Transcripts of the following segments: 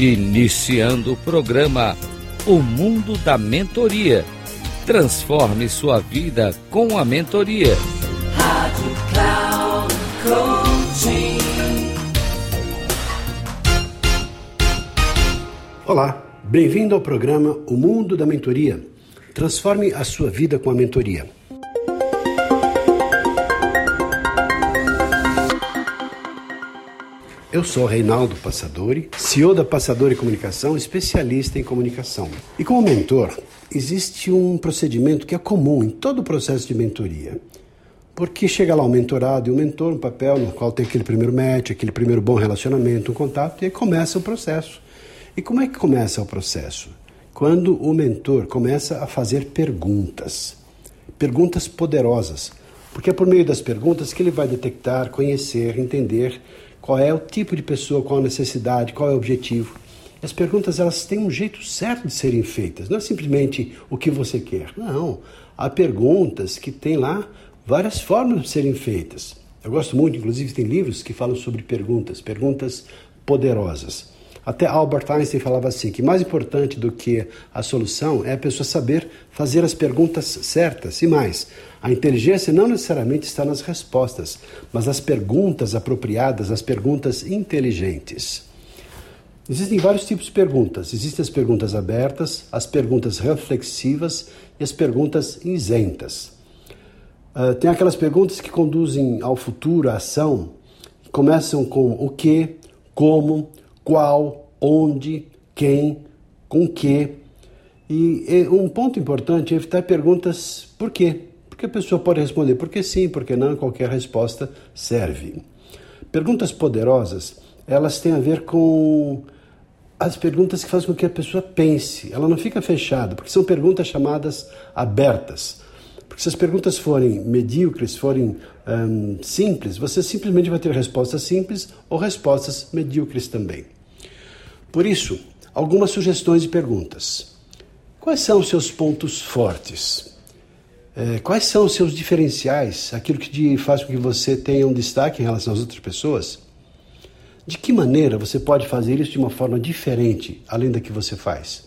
Iniciando o programa O Mundo da Mentoria. Transforme sua vida com a mentoria. Rádio Cloud Coaching. Olá, bem-vindo ao programa O Mundo da Mentoria. Transforme a sua vida com a mentoria. Eu sou Reinaldo Passadori, CEO da Passadori Comunicação, especialista em comunicação. E como mentor, existe um procedimento que é comum em todo o processo de mentoria. Porque chega lá um mentorado e um mentor, um papel no qual tem aquele primeiro match, aquele primeiro bom relacionamento, um contato, e aí começa o processo. E como é que começa o processo? Quando o mentor começa a fazer perguntas. Perguntas poderosas. Porque é por meio das perguntas que ele vai detectar, conhecer, entender qual é o tipo de pessoa, qual a necessidade, qual é o objetivo. As perguntas elas têm um jeito certo de serem feitas, não é simplesmente o que você quer. Não, há perguntas que têm lá várias formas de serem feitas. Eu gosto muito, inclusive tem livros que falam sobre perguntas, perguntas poderosas. Até Albert Einstein falava assim, que mais importante do que a solução é a pessoa saber fazer as perguntas certas. E mais, a inteligência não necessariamente está nas respostas, mas nas perguntas apropriadas, as perguntas inteligentes. Existem vários tipos de perguntas. Existem as perguntas abertas, as perguntas reflexivas e as perguntas isentas. Uh, tem aquelas perguntas que conduzem ao futuro, à ação, começam com o que, como, qual, onde, quem, com que. E, um ponto importante é evitar perguntas por quê. Porque a pessoa pode responder porque sim, porque não, qualquer resposta serve. Perguntas poderosas, elas têm a ver com as perguntas que fazem com que a pessoa pense. Ela não fica fechada, porque são perguntas chamadas abertas. Porque se as perguntas forem medíocres, forem hum, simples, você simplesmente vai ter respostas simples ou respostas medíocres também. Por isso, algumas sugestões e perguntas. Quais são os seus pontos fortes? É, quais são os seus diferenciais? Aquilo que faz com que você tenha um destaque em relação às outras pessoas? De que maneira você pode fazer isso de uma forma diferente, além da que você faz?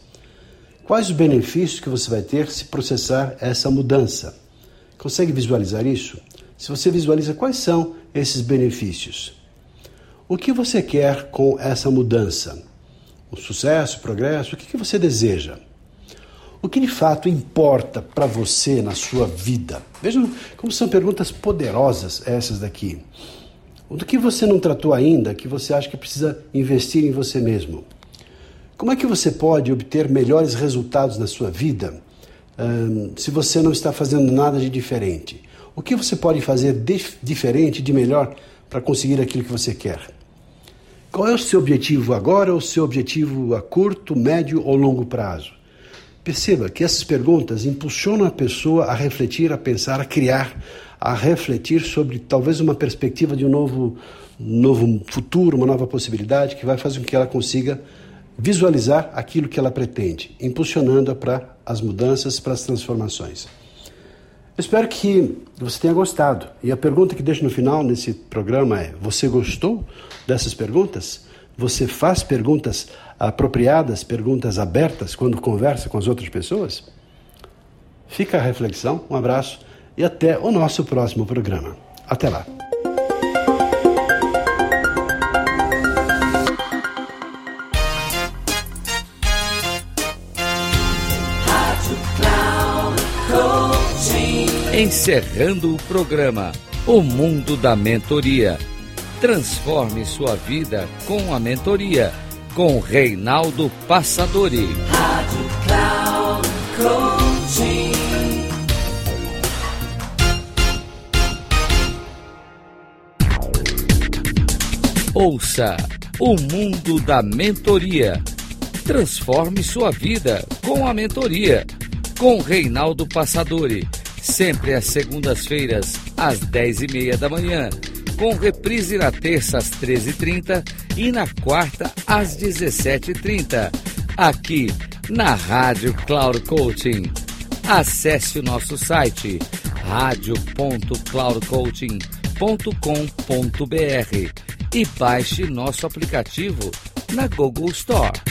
Quais os benefícios que você vai ter se processar essa mudança? Consegue visualizar isso? Se você visualiza, quais são esses benefícios? O que você quer com essa mudança? O sucesso, o progresso, o que, que você deseja? O que de fato importa para você na sua vida? Vejam como são perguntas poderosas essas daqui. O do que você não tratou ainda, que você acha que precisa investir em você mesmo? Como é que você pode obter melhores resultados na sua vida se você não está fazendo nada de diferente? O que você pode fazer de diferente, de melhor, para conseguir aquilo que você quer? Qual é o seu objetivo agora ou o seu objetivo a curto, médio ou longo prazo? Perceba que essas perguntas impulsionam a pessoa a refletir, a pensar, a criar, a refletir sobre talvez uma perspectiva de um novo, novo futuro, uma nova possibilidade que vai fazer com que ela consiga visualizar aquilo que ela pretende, impulsionando-a para as mudanças, para as transformações. Espero que você tenha gostado. E a pergunta que deixo no final nesse programa é: você gostou? dessas perguntas? Você faz perguntas apropriadas, perguntas abertas quando conversa com as outras pessoas? Fica a reflexão, um abraço e até o nosso próximo programa. Até lá. Encerrando o programa O Mundo da Mentoria Transforme sua vida com a mentoria com Reinaldo Passadori. Rádio Cloud Coaching. Ouça o mundo da mentoria. Transforme sua vida com a mentoria com Reinaldo Passadori. Sempre às segundas-feiras, às dez e meia da manhã com reprise na terça às 13h30 e na quarta às 17h30, aqui na Rádio Cloud Coaching. Acesse o nosso site radio.cloudcoaching.com.br e baixe nosso aplicativo na Google Store.